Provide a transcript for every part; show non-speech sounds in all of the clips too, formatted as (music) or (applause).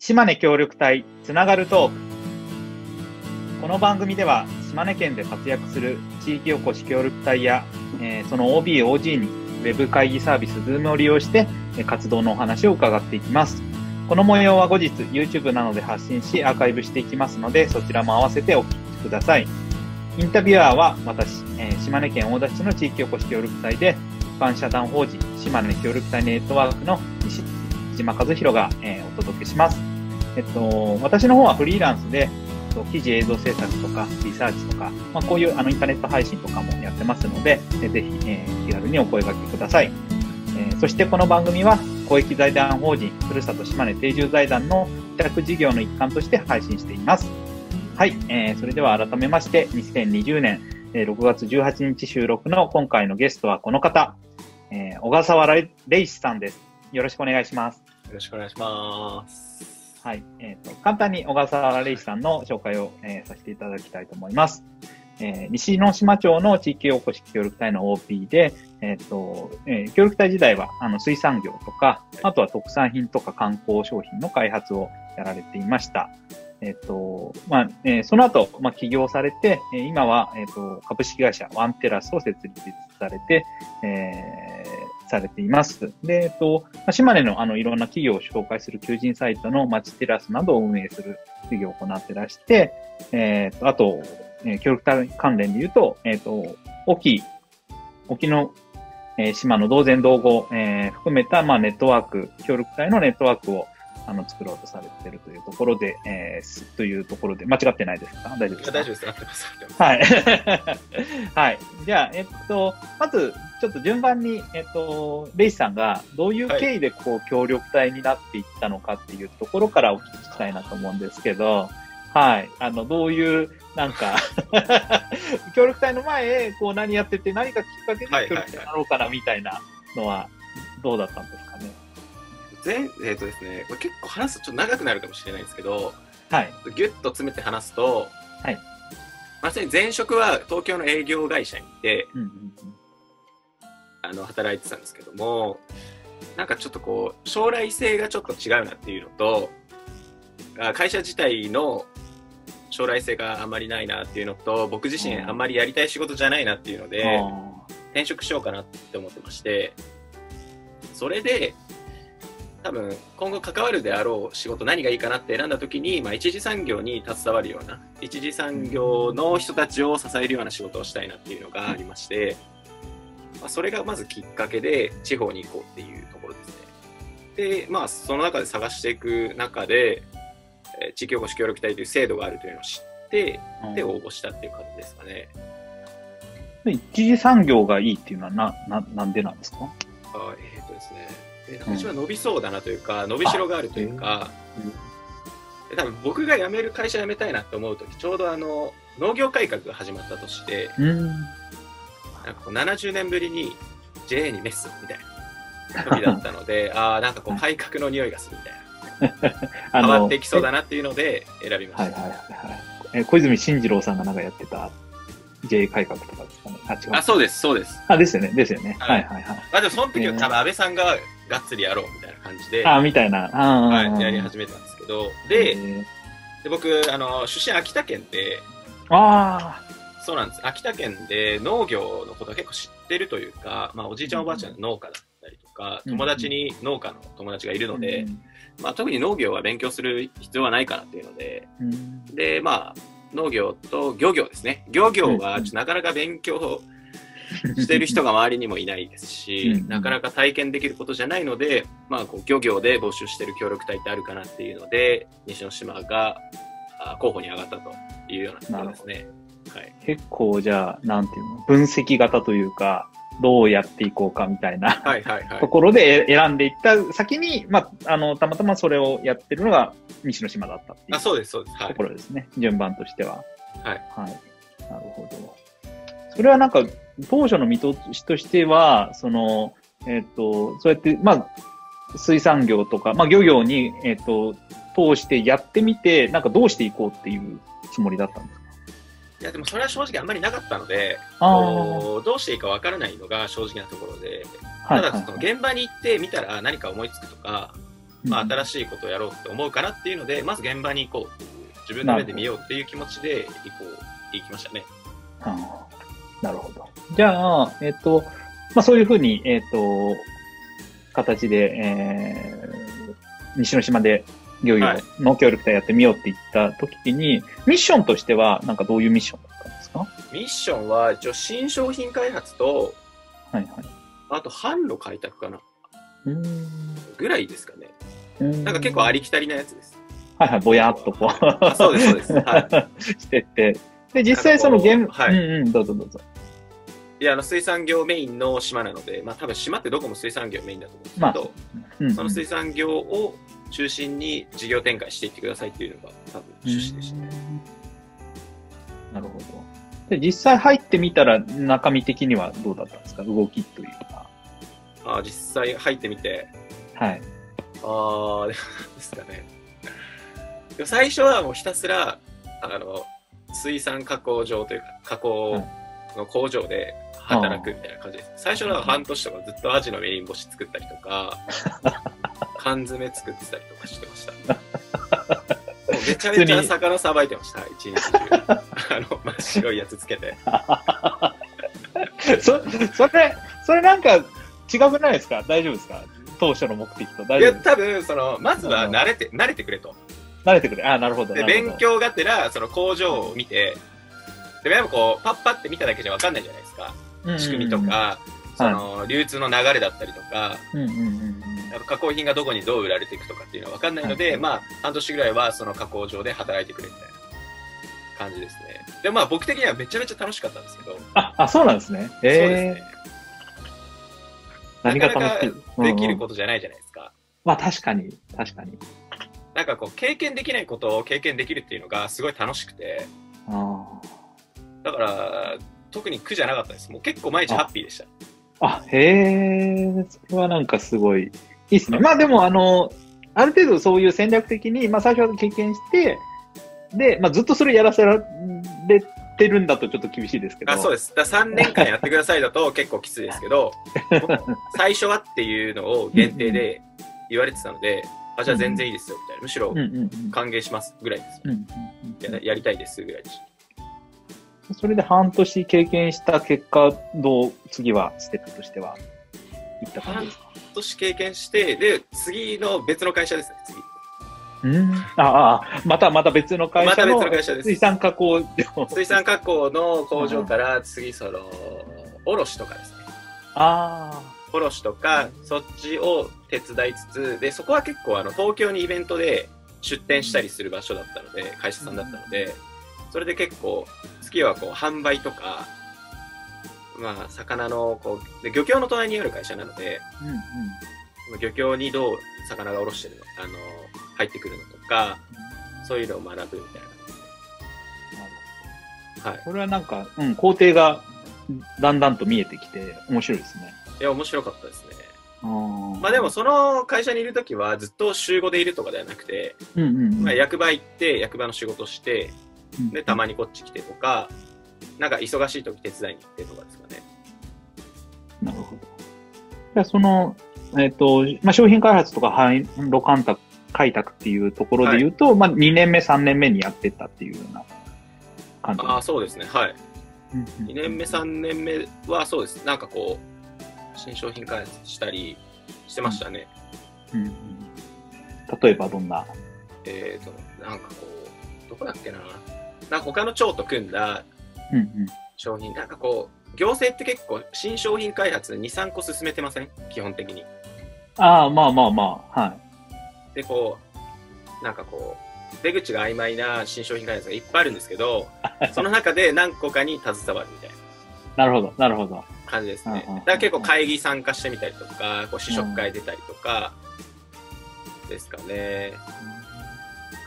島根協力隊つながるトークこの番組では島根県で活躍する地域おこし協力隊や、えー、その OB、OG にウェブ会議サービス Zoom を利用して活動のお話を伺っていきます。この模様は後日 YouTube などで発信しアーカイブしていきますのでそちらも合わせてお聞きください。インタビュアーは私、えー、島根県大田市の地域おこし協力隊で一般社団法人島根協力隊ネットワークの西島和弘が、えー、お届けします。えっと、私の方はフリーランスで、記事映像制作とか、リサーチとか、まあ、こういうあのインターネット配信とかもやってますので、えぜひ、えー、気軽にお声掛けください。えー、そしてこの番組は、公益財団法人、ふるさと島根定住財団の委託事業の一環として配信しています。はい、えー、それでは改めまして、2020年6月18日収録の今回のゲストはこの方、えー、小笠原レイシさんです。よろしくお願いします。よろしくお願いします。はい。えっ、ー、と、簡単に小笠原レイさんの紹介を、えー、させていただきたいと思います。えー、西野島町の地域おこし協力隊の OP で、えっ、ー、と、えー、協力隊時代は、あの、水産業とか、あとは特産品とか観光商品の開発をやられていました。えっ、と、まあ、えー、その後、まあ、起業されて、え、今は、えっ、と、株式会社ワンテラスを設立されて、えー、されています。で、えっと、島根のあの、いろんな企業を紹介する求人サイトの街テラスなどを運営する事業を行ってらして、えっと、あと、えー、協力関連で言うと、えっと、沖、沖の、えー、島の同然同合、えー、含めた、まあ、ネットワーク、協力隊のネットワークをあの、作ろうとされているというところで、えー、というところで、間違ってないですか？大丈夫ですか？大丈夫です。合ってます。はい。(laughs) はい。じゃあ、えっと、まず、ちょっと順番に、えっと、レイさんがどういう経緯でこう、協力隊になっていったのかっていうところからお聞きしたいなと思うんですけど、はい。あの、どういう、なんか (laughs) 協力隊の前、こう何やってて、何かきっかけで協力隊になろうかなみたいなのは、どうだったんですか？ね。前、えっ、ー、とですね、これ結構話すとちょっと長くなるかもしれないんですけど、はい。ぎゅっと詰めて話すと、はい。まさに前職は東京の営業会社にいて、うんうんうん、あの、働いてたんですけども、なんかちょっとこう、将来性がちょっと違うなっていうのと、会社自体の将来性があまりないなっていうのと、僕自身あんまりやりたい仕事じゃないなっていうので、転職しようかなって思ってまして、それで、多分今後関わるであろう仕事何がいいかなって選んだ時に、まあ、一次産業に携わるような一次産業の人たちを支えるような仕事をしたいなっていうのがありまして、まあ、それがまずきっかけで地方に行こうっていうところですね。でまあその中で探していく中で、えー、地域おこし協力隊という制度があるというのを知って、で応募したっていう感じですかね。一次産業がいいっていうのはなななんでなんですか？あえー、っとですね私は伸びそうだなというか、伸びしろがあるというか、うん、多分僕が辞める会社辞めたいなって思う時ちょうどあの農業改革が始まった年で、うん、なんかこう70年ぶりに JA にメスみたいな時だったので (laughs) ああなんかこう改革の匂いがするみたいな (laughs) 変わっていきそうだなっていうので選びました、はいはいはいえ小泉進次郎さんがなんかやってた JA 改革とかですかね。あ違う。あそうですそうです。あですよねですよね、はい、はいはいはい。あでもその時は多分安倍さんががっつりやろうみたいな感じで、あみたいな。はい、やり始めたんですけど、で、で僕、あの、出身秋田県で、ああ。そうなんです。秋田県で農業のことは結構知ってるというか、まあ、おじいちゃんおばあちゃん農家だったりとか、友達に農家の友達がいるので、まあ、特に農業は勉強する必要はないかなっていうので、で、まあ、農業と漁業ですね。漁業はなかなか勉強してる人が周りにもいないですし、なかなか体験できることじゃないので、まあ、こう漁業で募集してる協力隊ってあるかなっていうので、西之島が候補に上がったというようなところですね。はい、結構じゃあ、なんていうの、分析型というか、どうやっていこうかみたいなところで選んでいった先に、まあ、あの、たまたまそれをやってるのが西之島だったっていう。あ、そうです、そうです。はい、ところですね。順番としては。はい。はい。なるほど。それはなんか、当初の見通しとしては、その、えっ、ー、と、そうやって、まあ、水産業とか、まあ、漁業に、えっ、ー、と、通してやってみて、なんかどうしていこうっていうつもりだったんですか？いやでもそれは正直あんまりなかったので、どうしていいかわからないのが正直なところで、ただその現場に行ってみたら何か思いつくとか、まあ、新しいことをやろうって思うかなっていうので、まず現場に行こう。自分の目で見ようっていう気持ちで行こう行きましたね。なるほど。じゃあ、えっ、と、まあそういうふうに、えっ、と、形で、えー、西之島で漁業の協力隊やってみようって言った時に、はい、ミッションとしては、なんかどういうミッションだったんですか？ミッションは、一応新商品開発と、はいはい。あと販路開拓かな。ぐらいですかね。なんか結構ありきたりなやつです。はいはい、ぼやっとこう。そうです、そうです。はい。(laughs) してて。で、実際その現、はい、うんうん、どうぞどうぞ。いや、あの、水産業メインの島なので、まあ多分島ってどこも水産業メインだと思うんですけど、まあうんうん、その水産業を中心に事業展開していってくださいっていうのが多分趣旨でしたね。なるほど。で、実際入ってみたら中身的にはどうだったんですか？動きというか。ああ、実際入ってみて。はい。ああ、ですかね。最初はもうひたすら、あの、水産加工場というか、加工の工場で働くみたいな感じです。最初の半年とかずっとアジのメイン干し作ったりとか、(laughs) 缶詰作ってたりとかしてました。もうめちゃめちゃ魚さばいてました、一日中。(laughs) あの、真っ白いやつつけて。(laughs) そ、それ、それなんか違くないですか？大丈夫ですか？当初の目的と大丈夫いや、多分、その、まずは慣れて、慣れてくれと。慣れてくれ。あなるほど。で、勉強がてら、その工場を見て、でもやっぱこう、パッパって見ただけじゃわかんないじゃない。仕組みとか、その、流通の流れだったりとか、加工品がどこにどう売られていくとかっていうのはわかんないので、まあ、半年ぐらいはその加工場で働いてくれみたいな感じですね。で、まあ僕的にはめちゃめちゃ楽しかったんですけど。あ、あそうなんですね。えー、そうですね。何が楽しい？できることじゃないじゃないですか。まあ確かに、確かに。なんかこう、経験できないことを経験できるっていうのがすごい楽しくて。だから、特に苦じゃなかったです。もう結構毎日ハッピーでした。あ、へえ、それはなんかすごい、いいですね。まあでも、あの、ある程度そういう戦略的に、まあ最初は経験して、で、まあずっとそれやらせられてるんだとちょっと厳しいですけど。あそうです。だ3年間やってくださいだと結構きついですけど、(laughs) 最初はっていうのを限定で言われてたので、あ、じゃあ全然いいですよ、みたいな。むしろ、歓迎しますぐらいです、や。やりたいですぐらいです。それで半年経験した結果、どう、次はステップとしては、いった感じですか？半年経験して、で、次の別の会社ですね、次。うん？ああ、またまた別の会社の。また別の会社です。水産加工水産加工の工場から次、その、卸とかですね。ああ。卸とか、そっちを手伝いつつ、で、そこは結構あの、東京にイベントで出店したりする場所だったので、会社さんだったので、それで結構、月はこう、販売とか、まあ、魚の、こう、で漁協の隣にある会社なので、うんうん、漁協にどう魚が卸してるの、あの、入ってくるのとか、そういうのを学ぶみたいな感じですはい。これはなんか、うん、工程がだんだんと見えてきて、面白いですね。いや、面白かったですね。まあでもその会社にいるときはずっと週5でいるとかではなくて、うんうんうん、まあ、役場行って役場の仕事して、で、たまにこっち来てとか、なんか忙しい時手伝いに行ってとかですかね。なるほど。じゃあその、えっ、ー、と、まあ、商品開発とか販路開拓開拓っていうところで言うと、はい、まあ2年目、3年目にやってたっていうような感じああ、そうですね。はい。2年目、3年目はそうです。なんかこう、新商品開発したりしてましたね。うん、うん、例えばどんな？えっ、ー、と、なんかこう、どこだっけな。なんか他の庁と組んだ商品、うんうん、なんかこう、行政って結構新商品開発2、3個進めてません？基本的に。ああ、まあまあまあ、はい。で、こう、なんかこう、出口が曖昧な新商品開発がいっぱいあるんですけど、(laughs) その中で何個かに携わるみたいな。なるほど、なるほど。感じですね。だから結構会議参加してみたりとか、こう試食会出たりとか、ですかね。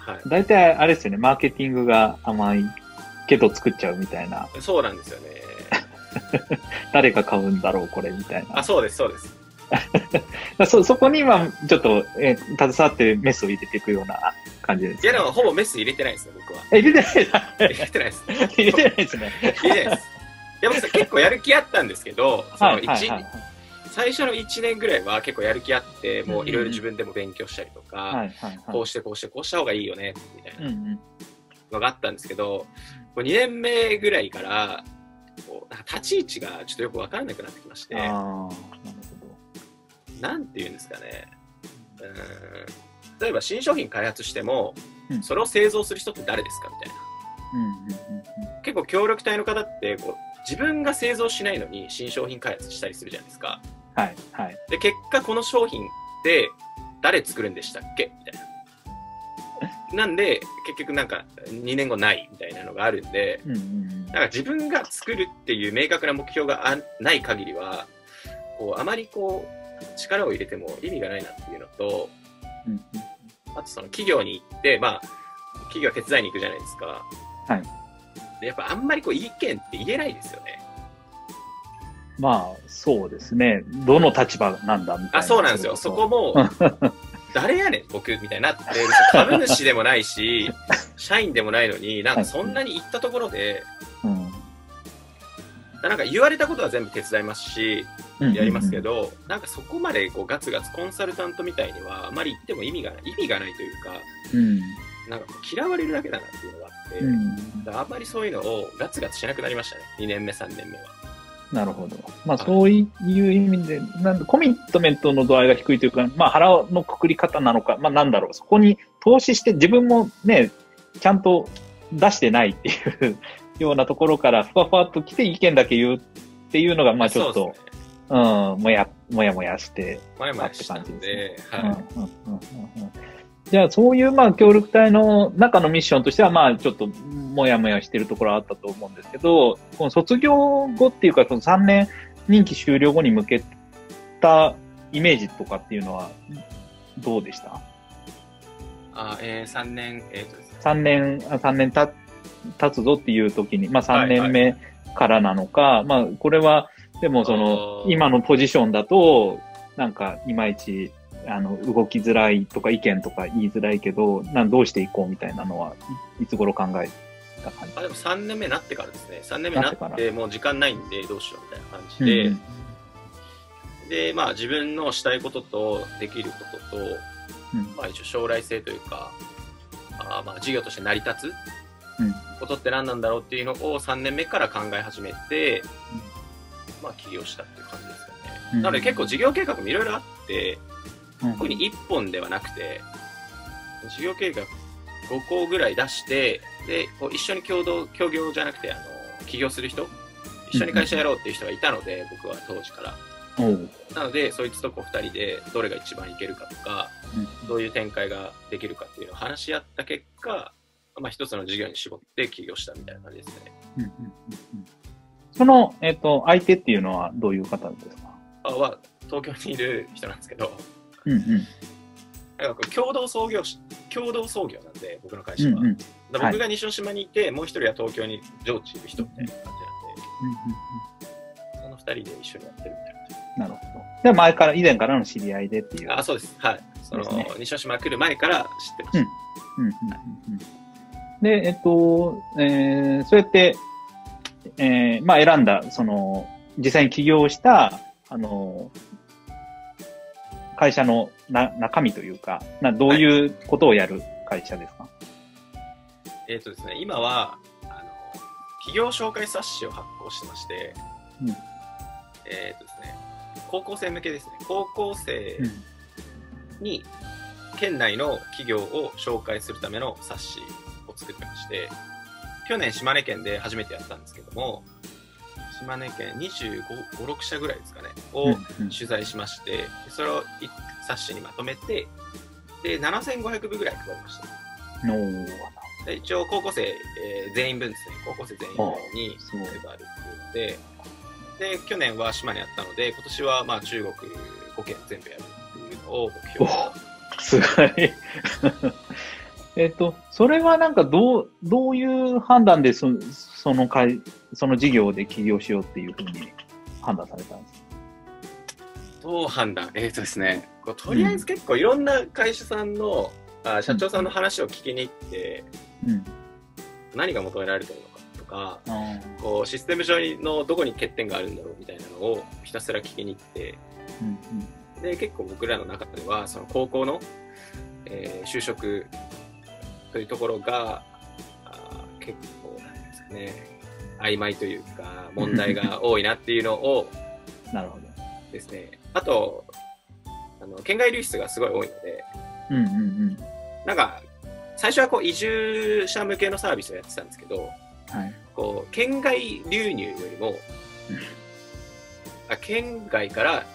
はい。大体あれですよね、マーケティングが甘いけど作っちゃうみたいな。そうなんですよね。(laughs) 誰が買うんだろう、これ、みたいな。あ、そうです、そうです。(laughs) そ、そこには、ちょっと、えー、携わってメスを入れていくような感じです。いや、でもほぼメス入れてないですよ、僕は。え、入れてない入れてないです。入れてないですね。入れてないです。(laughs) いや、僕結構やる気あったんですけど、そのはいはい一はい最初の1年ぐらいは結構やる気あって、もういろいろ自分でも勉強したりとか。こうしてこうしてこうした方がいいよね、みたいな。のがあったんですけど、こう2年目ぐらいから、こうなんか立ち位置がちょっとよくわからなくなってきまして、なんていうんですかね、うーん例えば新商品開発しても、うんそれを製造する人って誰ですかみたいな。結構協力隊の方ってこう、自分が製造しないのに新商品開発したりするじゃないですか。うん。はいはい。で、結果この商品って誰作るんでしたっけ？みたいな。(laughs) なんで、結局なんか2年後ないみたいなのがあるんで、うんうんうん。なんか自分が作るっていう明確な目標があない限りは、こう、あまりこう、力を入れても意味がないなっていうのと、うんうんあとその企業に行って、まあ、企業手伝いに行くじゃないですか。はい。で、やっぱあんまりこう意見って言えないですよね。まあ、そうですね。どの立場なんだみたいな。あ、そうなんですよ。そこも、(laughs) 誰やねん、僕、みたいになって。(laughs) 株主でもないし、社員でもないのに、なんかそんなに行ったところで、うん。なんか言われたことは全部手伝いますし、うんやりますけ。ど、なんかそこまでこうガツガツコンサルタントみたいには、あまり言っても意味がない、意味がないというか、うん。なんか嫌われるだけだなっていうのがあって、うん。あんまりそういうのをガツガツしなくなりましたね。2年目、3年目は。なるほど。まあ、そういう意味で、なんだコミットメントの度合いが低いというか、まあ、腹のくくり方なのか、まあ、なんだろう。そこに投資して自分もね、ちゃんと出してないっていう (laughs) ようなところから、ふわふわっと来て意見だけ言うっていうのが、まあ、ちょっとそうで、すね。うん、もや、もやもやして、前もやしたんって感じでで、はい。じゃあ、そういう、まあ、協力隊の中のミッションとしては、まあ、ちょっと、もやもやしてるところはあったと思うんですけど、この卒業後っていうか、その3年任期終了後に向けたイメージとかっていうのは、どうでした？あ、えー、3年、えっ、とですね。?3 年、あ3年た経つぞっていう時に、まあ、3年目からなのか、まあ、これは、でも、その今のポジションだと、なんか、いまいち、あの、動きづらいとか意見とか言いづらいけど、なんどうしていこうみたいなのは、いいつ頃考えた感じ？あ、でも3年目になってからですね。3年目になってて、もう時間ないんでどうしようみたいな感じうんで、うん。で、まあ自分のしたいこととできることと、うん。まあ一応将来性というか、あーまあ事業として成り立つうん。ことって何なんだろうっていうのを3年目から考え始めて、まあ起業したっていう感じですよね。うん。なので結構事業計画もいろいろあって、うん特に1本ではなくて、事業計画5個ぐらい出して、で、こう一緒に共同、協業じゃなくて、あの、起業する人、一緒に会社やろうっていう人がいたので、僕は当時から。なので、そいつとこう二人でどれが一番いけるかとか、うん。どういう展開ができるかっていうのを話し合った結果、まあ一つの事業に絞って起業したみたいな感じですね。うんうんうんうん。その、えっ、と、相手っていうのはどういう方ですか？あは、東京にいる人なんですけど、うんうん。なんか共同創業し、共同創業なんで、僕の会社は。うんうん。僕が西之島にいて、もう一人は東京に常駐いる人みたいな感じなんで、その二人で一緒にやってるみたいな。なるほど。じゃあ前から、以前からの知り合いでっていう。あ、そうです。はい。その、ね西之島来る前から知ってました。うんうんうんうんで、えっと、えーそうやって、えーまあ選んだ、その、実際に起業した、あの、会社のな中身というか、などういうことをやる会社ですか、えっ、とですね、今は、あの、企業紹介冊子を発行してまして、うん。えっ、とですね、高校生向けですね。高校生に、県内の企業を紹介するための冊子を作ってまして、去年島根県で初めてやったんですけども、島根県25、5、6社ぐらいですかね、を取材しまして、それをい冊子にまとめて、で、7500部ぐらい配りました。一応高校生、えー全員分ですね、高校生全員分に配るっていうので、で、去年は島根やったので、今年はまあ中国5県全部やるっていうのを目標にすごい。えっと、それはなんかどう、どういう判断でそその会、その事業で起業しようっていうふうに判断されたんですか？どう判断？えっ、とですね、とりあえず結構いろんな会社さんのあ社長さんの話を聞きに行って、うん、何が求められてるのかとか、こうシステム上のどこに欠点があるんだろうみたいなのをひたすら聞きに行って、うんうん、で結構僕らの中ではその高校の、えー、就職というところがあ結構なんですかね曖昧というか問題が多いなっていうのを (laughs) なるほど。ですね。あとあの県外流出がすごい多いので、うんうんうん、なんか最初はこう移住者向けのサービスをやってたんですけど、はい、こう県外流入よりも、あ県外から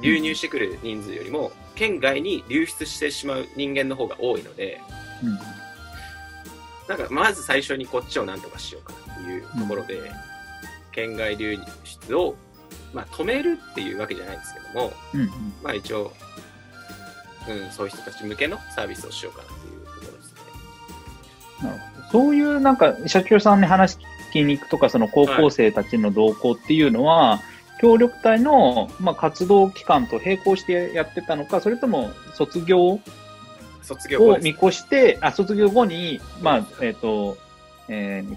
流入してくる人数よりも、県外に流出してしまう人間の方が多いので、うん、なんかまず最初にこっちをなんとかしようかなっていうところで、うん、県外流出を、まあ、止めるっていうわけじゃないんですけども、うんうん、まあ一応、うん、そういう人たち向けのサービスをしようかなっていうところですね。なるほど。そういうなんか社長さんに話きに行くとか、その高校生たちの動向っていうのは、はい、協力隊の、まあ、活動期間と並行してやってたのか、それとも卒業卒業を見越して、あ、卒業後に、まあ、えっ、ー、と、えー、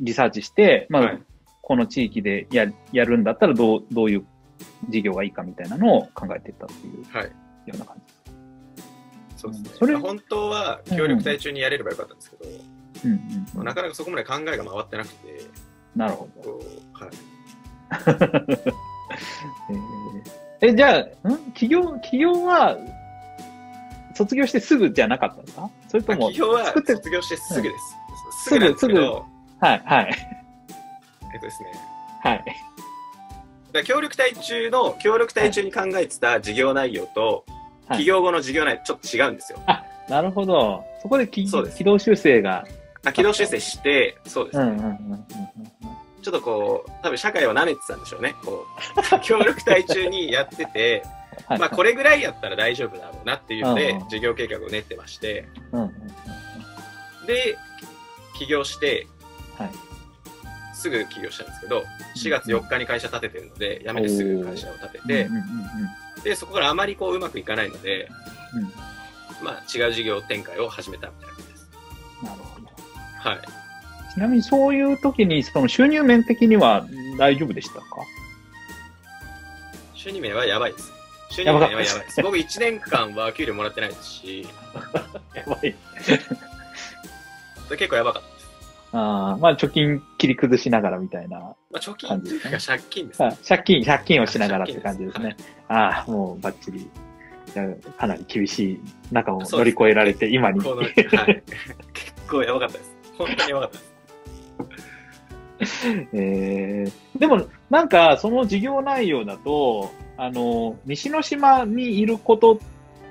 リサーチして、まあ、はい、この地域でややるんだったらどう、どういう事業がいいかみたいなのを考えていったっていう、はい、ような感じそうですね。それ本当は協力隊中にやれればよかったんですけど、うんうん、なかなかそこまで考えが回ってなくて。なるほど。はい。(laughs) えー、え、じゃあ、ん？企業、企業は、卒業してすぐじゃなかったんですか？それとも、企業は卒業してすぐです。すぐ、すぐ。はい、はい。えっとですね。はい。だ協力隊中の、協力隊中に考えてた事業内容と、企業後の事業内容ちょっと違うんですよ。あ、なるほど。そこでき軌道修正が。あ、軌道修正して、そうですね。ちょっとこう、多分社会を舐めてたんでしょうね。こう、(laughs) 協力隊中にやってて、まあこれぐらいやったら大丈夫だろうなっていうので、事業計画を練ってまして、で、起業して、はい、すぐ起業したんですけど、4月4日に会社建ててるので、辞めてすぐ会社を建てて、で、そこからあまりこううまくいかないので、まあ違う事業展開を始めたみたいな感じです。なるほど。はい。ちなみにそういう時に、その収入面的には大丈夫でしたか？収入面はやばいです。収入やばいです。僕1年間は給料もらってないですし。やばい。結構やばかったです。ああ、まあ貯金切り崩しながらみたいな、まあ貯金っていうか借金ですね。借金、借金をしながらって感じですね。ああ、もうバッチリ。かなり厳しい中を乗り越えられて、今に。はい、結構やばかったです。本当にやばかったです。(laughs) えー、でも、なんか、その事業内容だと、あの、西之島にいること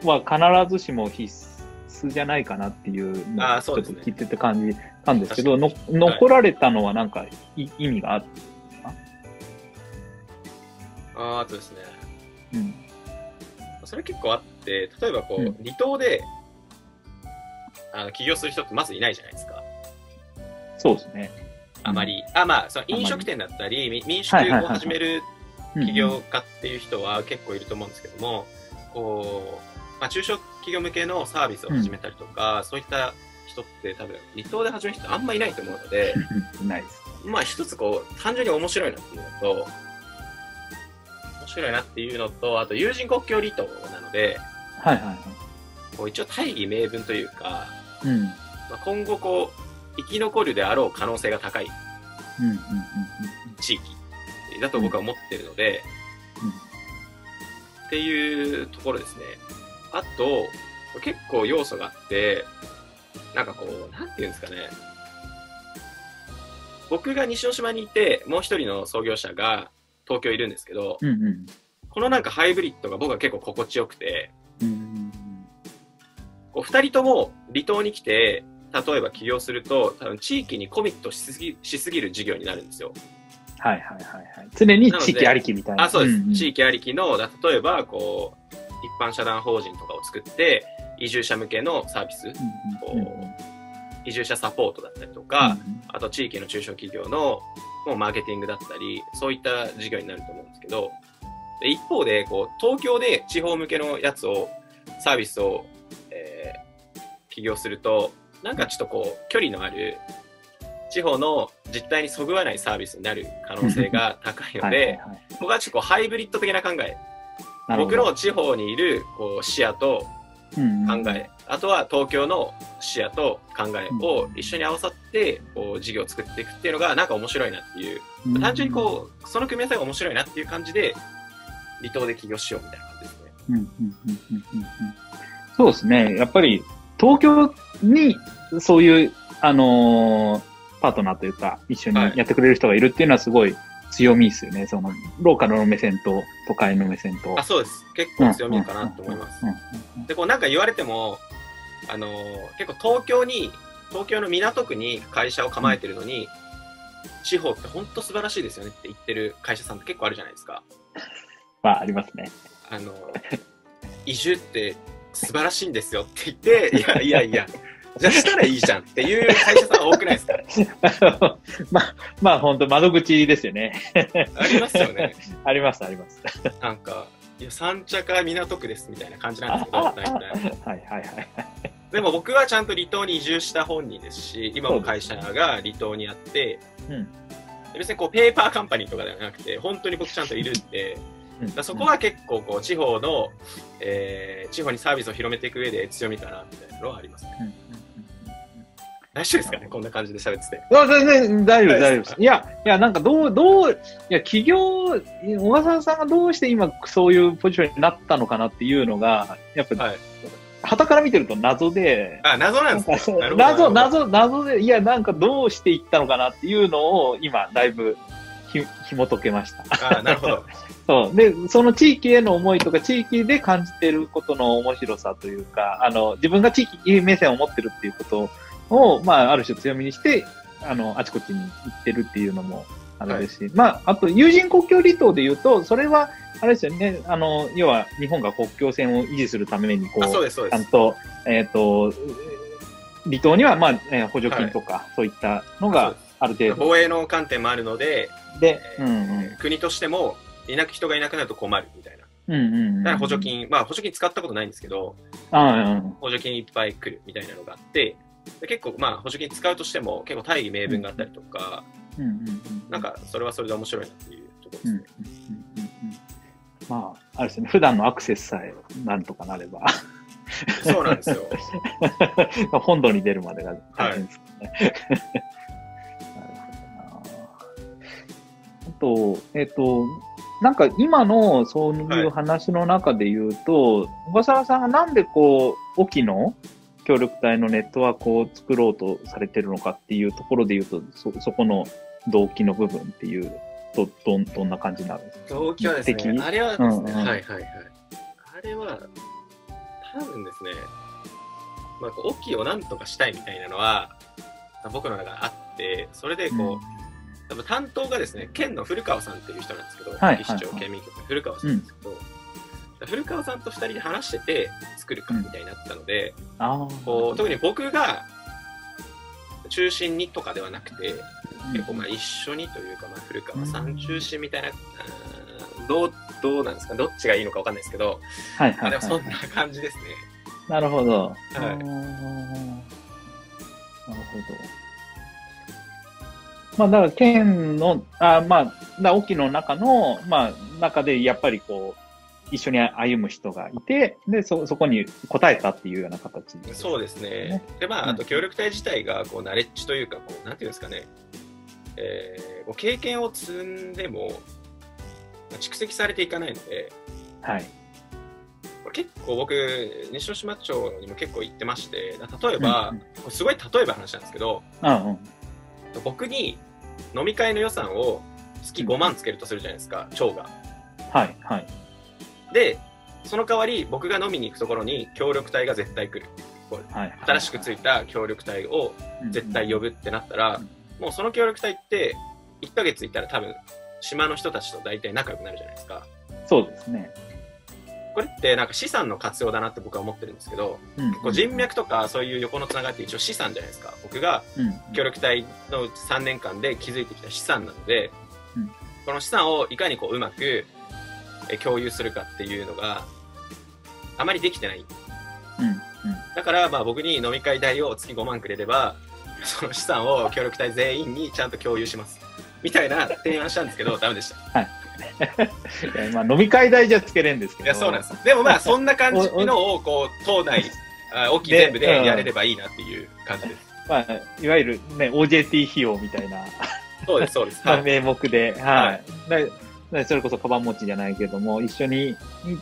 は必ずしも必須じゃないかなっていうのをちょっと聞いてて感じたんですけど、の残られたのはなんか意味があったんですかああとですね。うん。それ結構あって、例えばこう、うん、離島で、あの起業する人ってまずいないじゃないですか。そうですね。あまり、あ、まあ、その飲食店だったり、民宿を始める起業家っていう人は結構いると思うんですけども、こう、まあ、中小企業向けのサービスを始めたりとか、うん、そういった人って多分、離島で始める人あんまいないと思うので、い (laughs) ないです。まあ、一つこう、単純に面白いなっていうのと、面白いなっていうのと、あと、友人国境離島なので、はいはいはい。こう一応大義名分というか、うん。まあ、今後こう、生き残るであろう可能性が高い地域だと僕は思ってるので、っていうところですね。あと、結構要素があって、なんかこう、なんていうんですかね。僕が西之島にいて、もう一人の創業者が東京いるんですけど、うんうん、このなんかハイブリッドが僕は結構心地よくて、うんうん、こう二人とも離島に来て、例えば起業すると、多分地域にコミットしすぎしすぎる事業になるんですよ。はいはいはいはい。常に地域ありきみたいな。あ、そうです。うんうん、地域ありきの、例えば、こう、一般社団法人とかを作って、移住者向けのサービス、うんうん、こう移住者サポートだったりとか、うんうん、あと地域の中小企業のもうマーケティングだったり、そういった事業になると思うんですけど、で一方で、こう、東京で地方向けのやつを、サービスを、えー、起業すると、なんかちょっとこう、距離のある、地方の実態にそぐわないサービスになる可能性が高いので、僕はちょっとこうハイブリッド的な考え、僕の地方にいるこう視野と考え、うんうん、あとは東京の視野と考えを一緒に合わさってこう事業を作っていくっていうのがなんか面白いなっていう、うん、単純にこうその組み合わせが面白いなっていう感じで離島で起業しようみたいな感じですね。うんうんうんうんうん、そうですね。やっぱり東京にそういう、あのー、パートナーというか一緒にやってくれる人がいるっていうのはすごい強みですよね。その、ローカルの目線と都会の目線と。あ、そうです。結構強みかなと思います。で、こうなんか言われても、あのー、結構東京に、東京の港区に会社を構えてるのに、うん、地方って本当素晴らしいですよねって言ってる会社さんって結構あるじゃないですか。まあ、ありますね。あのー、移住って素晴らしいんですよって言って、いやいやいや、じゃあしたらいいじゃんっていう会社さん多くないですか？(laughs) まあ、まあ本当窓口ですよね。ありますよね。(laughs) あります、あります。なんか、いや、三茶か港区ですみたいな感じなんですけど、大体。はいはいはい。でも僕はちゃんと離島に移住した本人ですし、今も会社が離島にあって、うん、別にこうペーパーカンパニーとかではなくて、本当に僕ちゃんといるんで、だそこは結構こう地方の、えー、地方にサービスを広めていく上で強みかなみたいなのはありますね。うん大丈夫ですかね？こんな感じで喋ってて。全然大丈夫、大丈夫です。いや、いや、なんかどう、どう、いや、企業、小笠さんがどうして今そういうポジションになったのかなっていうのが、やっぱ、はい、旗から見てると謎で。あ、謎なんですか謎、謎、謎で、いや、なんかどうしていったのかなっていうのを今、だいぶひ、紐解けました。あ、なるほど。(laughs) そう。で、その地域への思いとか、地域で感じてることの面白さというか、あの、自分が地域目線を持ってるっていうことを、まあ、ある種強みにして、あの、あちこちに行ってるっていうのもあれですし、はい、まあ、あと、友人国境離島で言うと、それは、あれですよね、あの、要は、日本が国境線を維持するために、こう、そう。ちゃんと、えっ、ー、と、離島には、まあ、えー、補助金とか、はい、そういったのがある程度。防衛の観点もあるので、で、えー、うんうん、国としても、いなく人がいなくなると困るみたいな。うんうんうん、だから補助金、まあ補助金使ったことないんですけど、あうん、補助金いっぱい来るみたいなのがあって、で結構まあ補助金使うとしても結構大義名分があったりとか、うんうんうん、なんかそれはそれで面白いなっていうところですね。うんうんうんうん、まあ、あれですね、普段のアクセスさえなんとかなれば。そうなんですよ。(laughs) 本土に出るまでが大変ですね。はい、(laughs) なるほどな。あと、えっ、ー、と、なんか今のそういう話の中で言うと、はい、小笠原さんがなんでこう、沖の協力隊のネットワークを作ろうとされてるのかっていうところで言うと、そ、そこの動機の部分っていうと、どん、どんな感じなんですか？動機はですね、あれはですね、うんうん、はいはいはい。あれは、多分ですね、まあ、オキをなんとかしたいみたいなのは、僕の中であって、それでこう、うん。多分担当がですね、県の古川さんっていう人なんですけど、はい、市長県民局の古川さんですけど、うん古川さんと2人で話してて作るかみたいになったので、うん、こう特に僕が中心にとかではなくて、結構まあ一緒にというか、まあ、古川さん中心みたいな、うん、どうどうなんですか？どっちがいいのか分かんないですけど、はいはい、はい、でもそんな感じですね。なるほど。はい、なるほど。まあ、だから県の、あまあ、だ沖の中の、まあ、中でやっぱりこう、一緒に歩む人がいて、で、そ、そこに答えたっていうような形で、ね、そうですね。で、まあ、あと協力隊自体が、こう、ナレッジというか、こう、なんていうんですかね、えー、経験を積んでも、蓄積されていかないので、はい。これ結構僕、西之島町にも結構行ってまして、例えば、うん、すごい例えば話なんですけど、うんうん、僕に飲み会の予算を月5万つけるとするじゃないですか、町が。はい、はい。で、その代わり僕が飲みに行くところに協力隊が絶対来る。はい、新しくついた協力隊を絶対呼ぶってなったら、もうその協力隊って1ヶ月いたら多分島の人たちと大体仲良くなるじゃないですか。そうですね。これってなんか資産の活用だなって僕は思ってるんですけど、うん、結構人脈とかそういう横のつながりって一応資産じゃないですか。僕が協力隊の3年間で築いてきた資産なので、うん、この資産をいかにこううまく共有するかっていうのがあまりできてない。だから、まあ僕に飲み会代を月5万くれれば、その資産を協力隊全員にちゃんと共有します。みたいな提案したんですけど、ダメでした。はい。(laughs) まあ飲み会代じゃつけれんですけど。いや、そうなんです。でもまあそんな感じのを、こう、党内、大きい全部でやれればいいなっていう感じです。まあ、いわゆるね、OJT 費用みたいな。そうです、そうです。(laughs) はい、名目で、はい。はい、それこそカバン持ちじゃないけども、一緒にい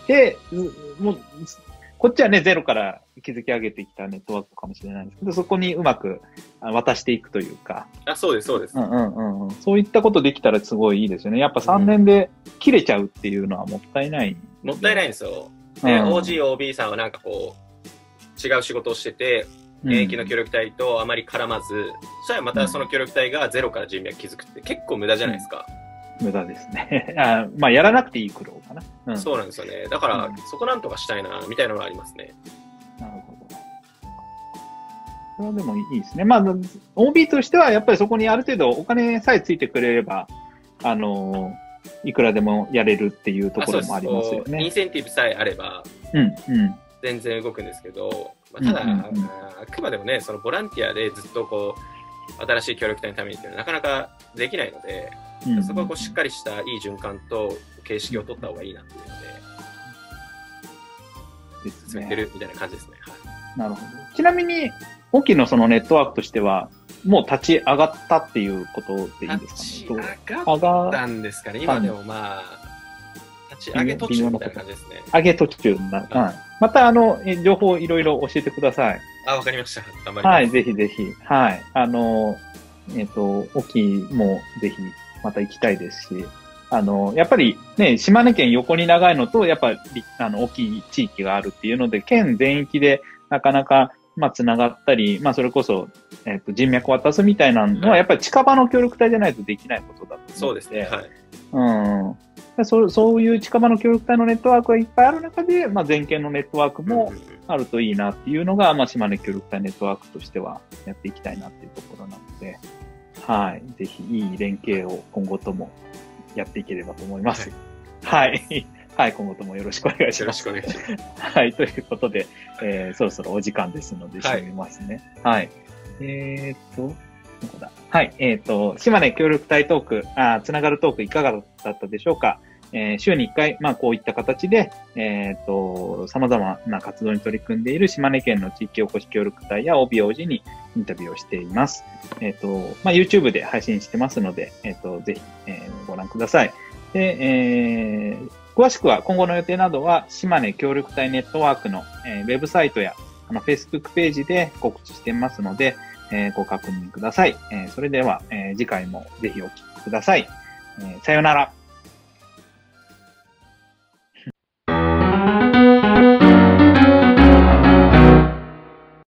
て、もう、こっちはね、ゼロから築き上げてきたネットワークかもしれないんですけど、そこにうまく渡していくというか。あ、そうです、そうです。うんうんうん。そういったことできたらすごいいいですよね。やっぱ3年で切れちゃうっていうのはもったいない。もったいないんですよ。で、うん、OG、OB さんはなんかこう、違う仕事をしてて、現役の協力隊とあまり絡まず、うん、そしたらまたその協力隊がゼロから人脈築くって結構無駄じゃないですか。うん無駄ですね。(laughs) あまあ、やらなくていい苦労かな。うん、そうなんですよね。だから、そこなんとかしたいな、みたいなのがありますね。なるほど。それはでもいいですね。まあ、OB としては、やっぱりそこにある程度お金さえついてくれれば、あのいくらでもやれるっていうところもありますよね。インセンティブさえあれば、うん、うん。全然動くんですけど、まあ、ただ、うんうんうん、あくまでもね、そのボランティアでずっとこう、新しい協力隊のためにっていうのはなかなかできないので、うん、そこはこうしっかりしたいい循環と形式を取った方がいいなっていうので、進めてるみたいな感じですね。はい、なるほど。ちなみに、オキのそのネットワークとしては、もう立ち上がったっていうことでいいですかね？立ち上がったんですかね。今でもまあ、立ち上げ途中みたいな感じですね。上げ途中な、はい。また、あの、情報いろいろ教えてください。あ、わかりました。頑張ります。はい、ぜひぜひ。はい。あの、えっ、ー、と、オキもぜひまた行きたいですし、あの、やっぱりね、島根県横に長いのと、やっぱり、あの、大きい地域があるっていうので、県全域でなかなか、まあ、つながったり、まあ、それこそ、えっ、と、人脈を渡すみたいなのは、やっぱり近場の協力隊じゃないとできないことだとそうですね。はい。うん。そうそういう近場の協力隊のネットワークがいっぱいある中で、まあ、全県のネットワークもあるといいなっていうのが、まあ、島根協力隊ネットワークとしてはやっていきたいなっていうところなので、はい。ぜひ、いい連携を今後ともやっていければと思います。はい。はい。(laughs) はい、今後ともよろしくお願いします。よろしくお願いします。はい、ということで、えー、そろそろお時間ですので、締めますね。はい。はい、えー、っと、どこだはい、えー、っと、島根協力隊トーク、あつながるトークいかがだったでしょうか？えー、週に1回、まあ、こういった形で、えっ、ー、と、様々な活動に取り組んでいる島根県の地域おこし協力隊や OBOG にインタビューをしています。えっ、ー、と、まあ、YouTube で配信してますので、えっ、と、ぜひ、えー、ご覧ください。で、えー、詳しくは今後の予定などは、島根協力隊ネットワークの、えー、ウェブサイトや、あの、Facebook ページで告知してますので、えー、ご確認ください。えー、それでは、えー、次回もぜひお聞きください。えー、さよなら。